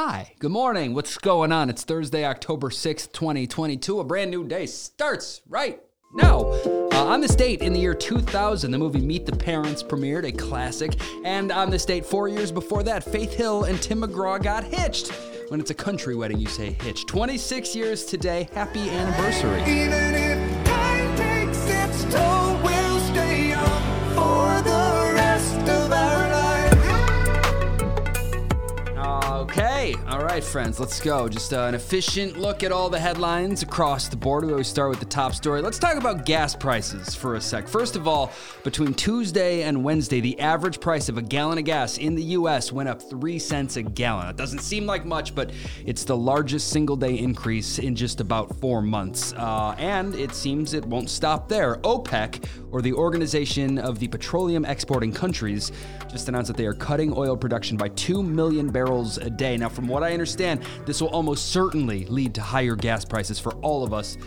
Hi, good morning. What's going on? It's Thursday, October 6th, 2022. A brand new day starts right now. Uh, on this date in the year 2000, the movie Meet the Parents premiered, a classic. And on this date, four years before that, Faith Hill and Tim McGraw got hitched. When it's a country wedding, you say hitch. 26 years today. Happy anniversary. Right, friends, let's go. Just uh, an efficient look at all the headlines across the board. We always start with the top story. Let's talk about gas prices for a sec. First of all, between Tuesday and Wednesday, the average price of a gallon of gas in the U.S. went up three cents a gallon. It doesn't seem like much, but it's the largest single day increase in just about four months. Uh, and it seems it won't stop there. OPEC, or the Organization of the Petroleum Exporting Countries, just announced that they are cutting oil production by 2 million barrels a day. Now, from what I understand, this will almost certainly lead to higher gas prices for all of us.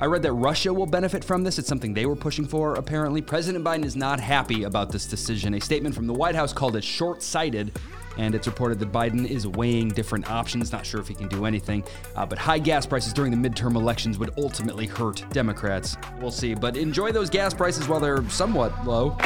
I read that Russia will benefit from this. It's something they were pushing for, apparently. President Biden is not happy about this decision. A statement from the White House called it short sighted, and it's reported that Biden is weighing different options. Not sure if he can do anything. Uh, but high gas prices during the midterm elections would ultimately hurt Democrats. We'll see. But enjoy those gas prices while they're somewhat low.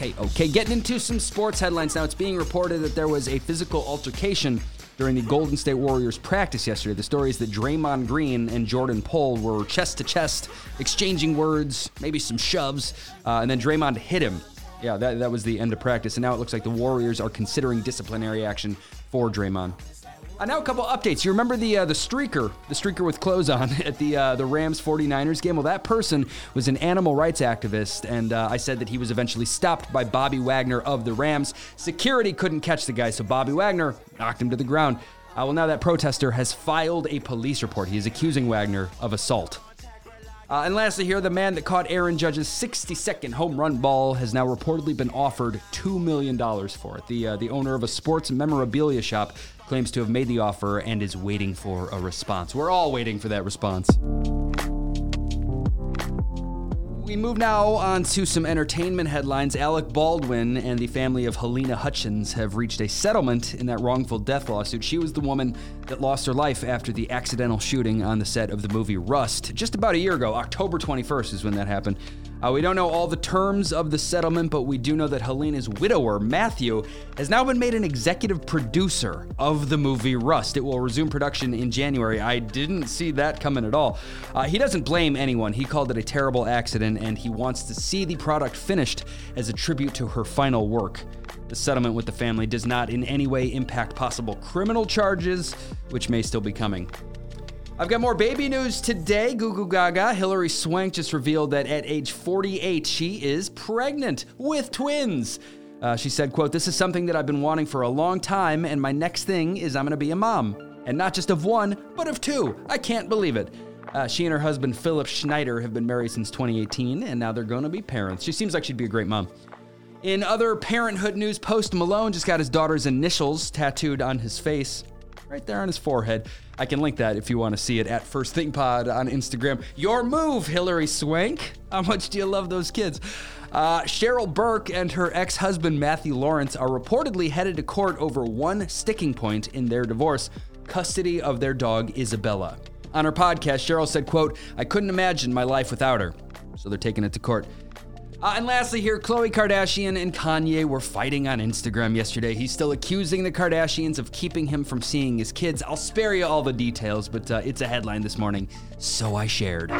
Okay, okay. Getting into some sports headlines now. It's being reported that there was a physical altercation during the Golden State Warriors practice yesterday. The story is that Draymond Green and Jordan Poole were chest to chest, exchanging words, maybe some shoves, uh, and then Draymond hit him. Yeah, that, that was the end of practice. And now it looks like the Warriors are considering disciplinary action for Draymond. Uh, now a couple updates. You remember the uh, the streaker, the streaker with clothes on at the uh, the Rams 49ers game? Well, that person was an animal rights activist, and uh, I said that he was eventually stopped by Bobby Wagner of the Rams. Security couldn't catch the guy, so Bobby Wagner knocked him to the ground. Uh, well, now that protester has filed a police report. He is accusing Wagner of assault. Uh, and lastly, here, the man that caught Aaron Judge's 62nd home run ball has now reportedly been offered $2 million for it. The, uh, the owner of a sports memorabilia shop claims to have made the offer and is waiting for a response. We're all waiting for that response. We move now on to some entertainment headlines. Alec Baldwin and the family of Halyna Hutchins have reached a settlement in that wrongful death lawsuit. She was the woman that lost her life after the accidental shooting on the set of the movie Rust just about a year ago. October 21st is when that happened. Uh, we don't know all the terms of the settlement, but we do know that Halyna's widower, Matthew, has now been made an executive producer of the movie Rust. It will resume production in January. I didn't see that coming at all. Uh, he doesn't blame anyone. He called it a terrible accident, and he wants to see the product finished as a tribute to her final work. The settlement with the family does not in any way impact possible criminal charges, which may still be coming. I've got more baby news today. Goo Gaga. Hilary Swank just revealed that at age 48, she is pregnant with twins. Uh, she said, quote, This is something that I've been wanting for a long time, and my next thing is I'm going to be a mom. And not just of one, but of two. I can't believe it. Uh, she and her husband, Philip Schneider, have been married since 2018, and now they're going to be parents. She seems like she'd be a great mom. In other parenthood news, Post Malone just got his daughter's initials tattooed on his face, right there on his forehead. I can link that if you want to see it at First Thing Pod on Instagram. Your move, Hilary Swank. How much do you love those kids? Uh, Cheryl Burke and her ex husband, Matthew Lawrence, are reportedly headed to court over one sticking point in their divorce custody of their dog, Isabella. On her podcast, Cheryl said, quote, I couldn't imagine my life without her. So they're taking it to court. Uh, and lastly, here, Khloe Kardashian and Kanye were fighting on Instagram yesterday. He's still accusing the Kardashians of keeping him from seeing his kids. I'll spare you all the details, but uh, it's a headline this morning, so I shared.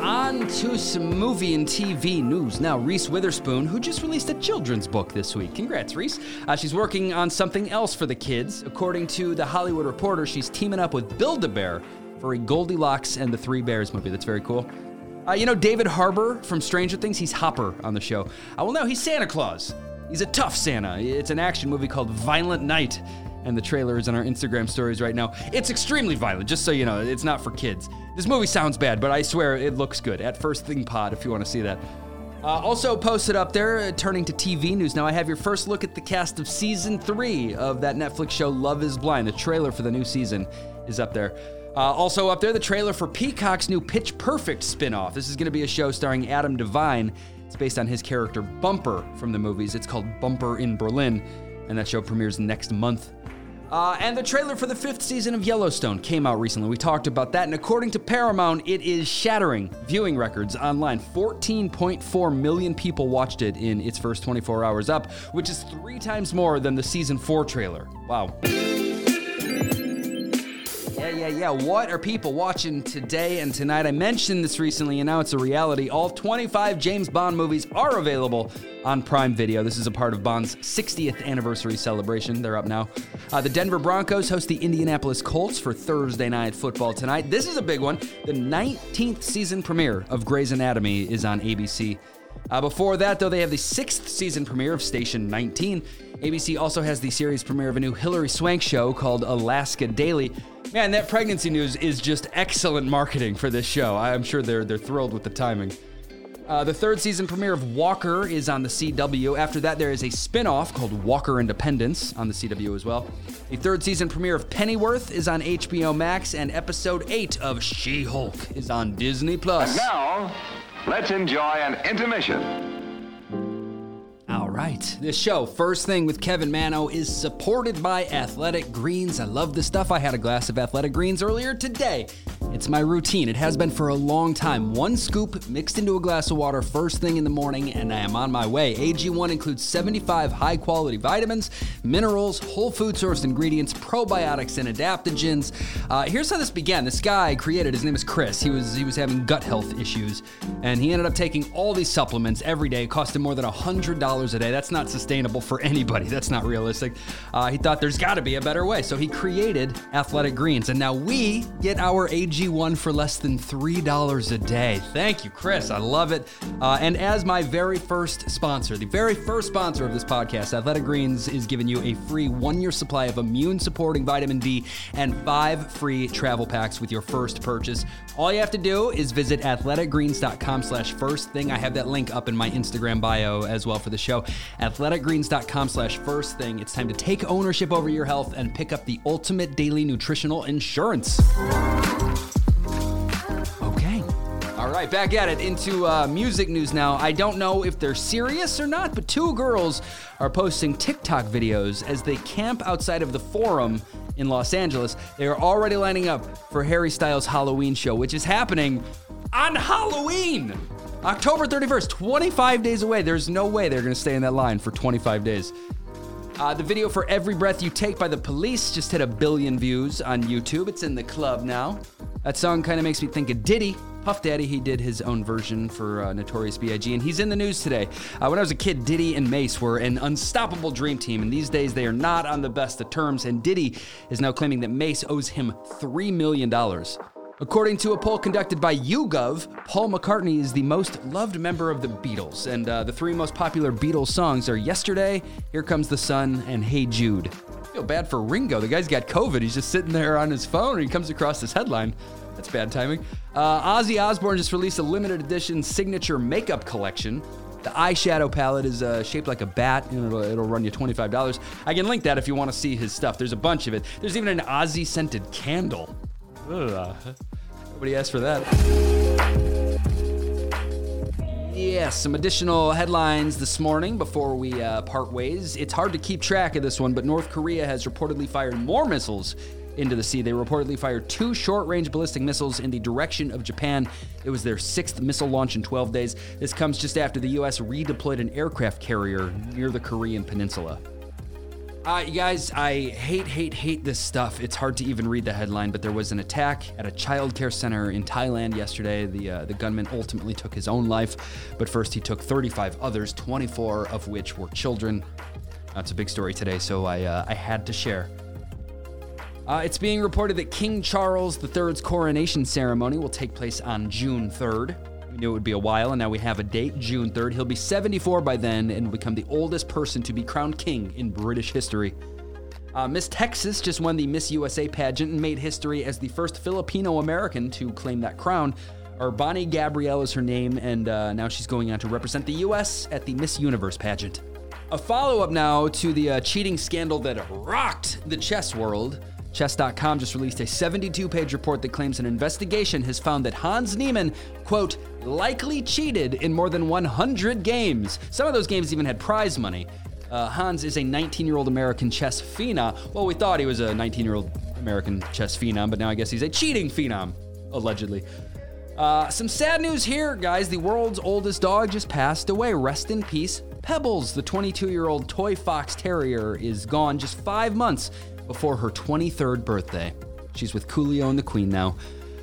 On to some movie and TV news. Now, Reese Witherspoon, who just released a children's book this week. Congrats, Reese. Uh, she's working on something else for the kids. According to The Hollywood Reporter, she's teaming up with Build a Bear for a Goldilocks and the Three Bears movie. That's very cool. Uh, you know, David Harbour from Stranger Things, he's Hopper on the show. Uh, well, no, he's Santa Claus. He's a tough Santa. It's an action movie called Violent Night, and the trailer is on our Instagram stories right now. It's extremely violent, just so you know. It's not for kids. This movie sounds bad, but I swear it looks good. At First Thing Pod, if you want to see that. Uh, also posted up there, uh, turning to TV news. Now I have your first look at the cast of season three of that Netflix show Love Is Blind. The trailer for the new season is up there. Uh, also up there, the trailer for Peacock's new Pitch Perfect spin-off. This is going to be a show starring Adam Devine It's based on his character Bumper from the movies. It's called Bumper in Berlin, and that show premieres next month. Uh, and the trailer for the fifth season of Yellowstone came out recently. We talked about that, and according to Paramount, it is shattering viewing records online. 14.4 million people watched it in its first 24 hours up, which is three times more than the season four trailer. Wow. Yeah, yeah, yeah. What are people watching today and tonight? I mentioned this recently, and now it's a reality. All 25 James Bond movies are available on Prime Video. This is a part of Bond's 60th anniversary celebration. They're up now. Uh, the Denver Broncos host the Indianapolis Colts for Thursday night football tonight. This is a big one. The 19th season premiere of Grey's Anatomy is on ABC. Uh, before that, though, they have the sixth season premiere of Station 19. ABC also has the series premiere of a new Hilary Swank show called Alaska Daily. Man, that pregnancy news is just excellent marketing for this show. I'm sure they're they're thrilled with the timing. Uh, the third season premiere of Walker is on the CW. After that, there is a spin off called Walker Independence on the CW as well. The third season premiere of Pennyworth is on HBO Max, and episode 8 of She Hulk is on Disney Plus. Now, let's enjoy an intermission. All right. This show, First Thing with Kevin Manno, is supported by Athletic Greens. I love this stuff. I had a glass of Athletic Greens earlier today. It's my routine. It has been for a long time. One scoop mixed into a glass of water first thing in the morning, and I am on my way. AG1 includes 75 high quality vitamins, minerals, whole food sourced ingredients, probiotics, and adaptogens. Uh, here's how this began. This guy created, his name is Chris. He was he was having gut health issues, and he ended up taking all these supplements every day. It cost him more than $100 a day. That's not sustainable for anybody. That's not realistic. Uh, he thought there's got to be a better way. So he created Athletic Greens. And now we get our AG1 for less than $3 a day. Thank you, Chris. I love it. Uh, and as my very first sponsor, the very first sponsor of this podcast, Athletic Greens is giving you a free one year supply of immune supporting vitamin D and five free travel packs with your first purchase. All you have to do is visit athleticgreens.com slash first thing. I have that link up in my Instagram bio as well for the show. Athleticgreens.com slash first thing. It's time to take ownership over your health and pick up the ultimate daily nutritional insurance. All right, back at it into uh, music news now. I don't know if they're serious or not, but two girls are posting TikTok videos as they camp outside of the Forum in Los Angeles. They are already lining up for Harry Styles' Halloween show, which is happening on Halloween. October 31st, 25 days away. There's no way they're going to stay in that line for 25 days. Uh, the video for Every Breath You Take by the Police just hit a billion views on YouTube. It's in the club now. That song kind of makes me think of Diddy. Puff Daddy, he did his own version for uh, Notorious B.I.G., and he's in the news today. Uh, when I was a kid, Diddy and Mase were an unstoppable dream team, and these days they are not on the best of terms, and Diddy is now claiming that Mase owes him $3 million. According to a poll conducted by YouGov, Paul McCartney is the most loved member of the Beatles, and uh, the three most popular Beatles songs are Yesterday, Here Comes the Sun, and Hey Jude. I feel bad for Ringo. The guy's got COVID. He's just sitting there on his phone, and he comes across this headline. That's bad timing. Uh, Ozzy Osbourne just released a limited edition signature makeup collection. The eyeshadow palette is uh, shaped like a bat, and it'll, it'll run you $25. I can link that if you want to see his stuff. There's a bunch of it. There's even an Ozzy scented candle. Ugh. Nobody asked for that. Yeah, some additional headlines this morning before we uh, part ways. It's hard to keep track of this one, but North Korea has reportedly fired more missiles into the sea. They reportedly fired two short range ballistic missiles in the direction of Japan. It was their sixth missile launch in 12 days. This comes just after the U.S. redeployed an aircraft carrier near the Korean Peninsula. Uh, you guys, I hate, hate, hate this stuff. It's hard to even read the headline, but there was an attack at a child care center in Thailand yesterday. The uh, the gunman ultimately took his own life, but first he took 35 others, 24 of which were children. That's a big story today, so I uh, I had to share. Uh, it's being reported that King Charles III's coronation ceremony will take place on June 3rd. We knew it would be a while, and now we have a date, June 3rd. He'll be 74 by then and will become the oldest person to be crowned king in British history. Uh, Miss Texas just won the Miss USA pageant and made history as the first Filipino American to claim that crown. R'Bonney Gabriel is her name, and uh, now she's going on to represent the U.S. at the Miss Universe pageant. A follow up now to the uh, cheating scandal that rocked the chess world. Chess.com just released a 72 page report that claims an investigation has found that Hans Niemann, quote, likely cheated in more than 100 games. Some of those games even had prize money. Uh, Hans is a 19 year old American chess phenom. Well, we thought he was a 19 year old American chess phenom, but now I guess he's a cheating phenom, allegedly. Uh, some sad news here, guys. The world's oldest dog just passed away. Rest in peace. Pebbles, the 22 year old toy fox terrier, is gone just five months before her 23rd birthday. She's with Coolio and the Queen now.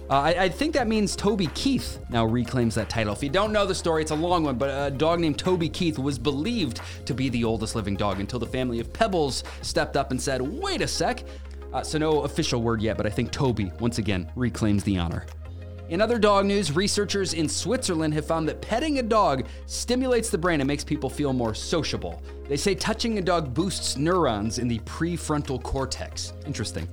Uh, I, I, think that means Toby Keith now reclaims that title. If you don't know the story, it's a long one, but a dog named Toby Keith was believed to be the oldest living dog until the family of Pebbles stepped up and said, wait a sec. Uh, so, no official word yet, but I think Toby, once again, reclaims the honor. In other dog news, researchers in Switzerland have found that petting a dog stimulates the brain and makes people feel more sociable. They say touching a dog boosts neurons in the prefrontal cortex. Interesting.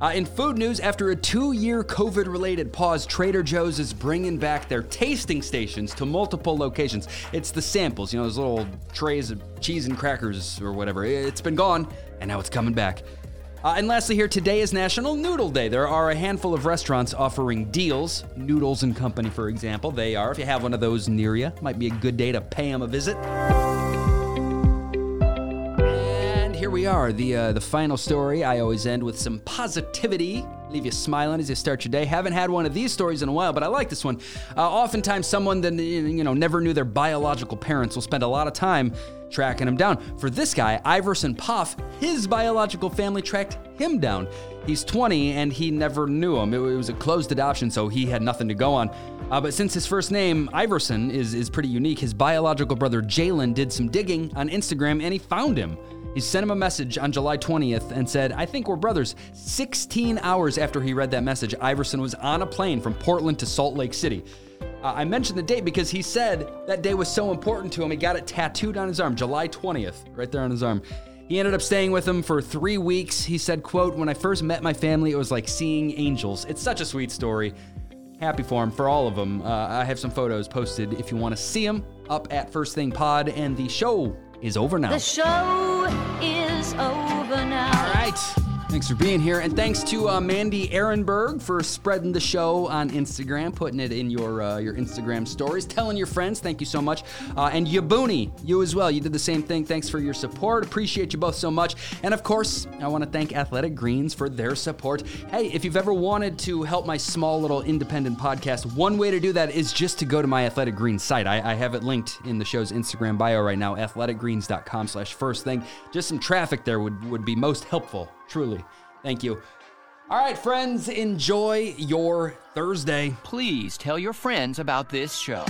Uh, in food news, after a two year COVID related pause, Trader Joe's is bringing back their tasting stations to multiple locations. It's the samples, you know, those little trays of cheese and crackers or whatever. It's been gone, and now it's coming back. Uh, and lastly, here today is National Noodle Day. There are a handful of restaurants offering deals. Noodles and Company, for example, they are. If you have one of those near you, might be a good day to pay them a visit. Here we are, the uh, the final story. I always end with some positivity leave you smiling as you start your day. Haven't had one of these stories in a while, but I like this one. Uh, oftentimes, someone that you know never knew their biological parents will spend a lot of time tracking them down. For this guy, Iverson Poff, his biological family tracked him down. He's 20 and he never knew him. It, was a closed adoption, so he had nothing to go on. Uh, but since his first name, Iverson, is, is pretty unique, his biological brother Jalen did some digging on Instagram and he found him. He sent him a message on July 20th and said, I think we're brothers. 16 hours after he read that message, Iverson was on a plane from Portland to Salt Lake City. Uh, I mentioned the date because he said that day was so important to him. He got it tattooed on his arm, July 20th, right there on his arm. He ended up staying with him for three weeks. He said, quote, when I first met my family, it was like seeing angels. It's such a sweet story. Happy for him, for all of them. Uh, I have some photos posted if you want to see them up at First Thing Pod, and the show is over now. The show is over now. All right. Thanks for being here, and thanks to uh, Mandy Ehrenberg for spreading the show on Instagram, putting it in your uh, your Instagram stories, telling your friends. Thank you so much, uh, and Yabuni, you as well. You did the same thing. Thanks for your support. Appreciate you both so much, and of course, I want to thank Athletic Greens for their support. Hey, if you've ever wanted to help my small little independent podcast, one way to do that is just to go to my Athletic Greens site. I, I have it linked in the show's Instagram bio right now, athleticgreens.com/slash first thing. Just some traffic there would would be most helpful. Truly. Thank you. All right, friends, enjoy your Thursday. Please tell your friends about this show.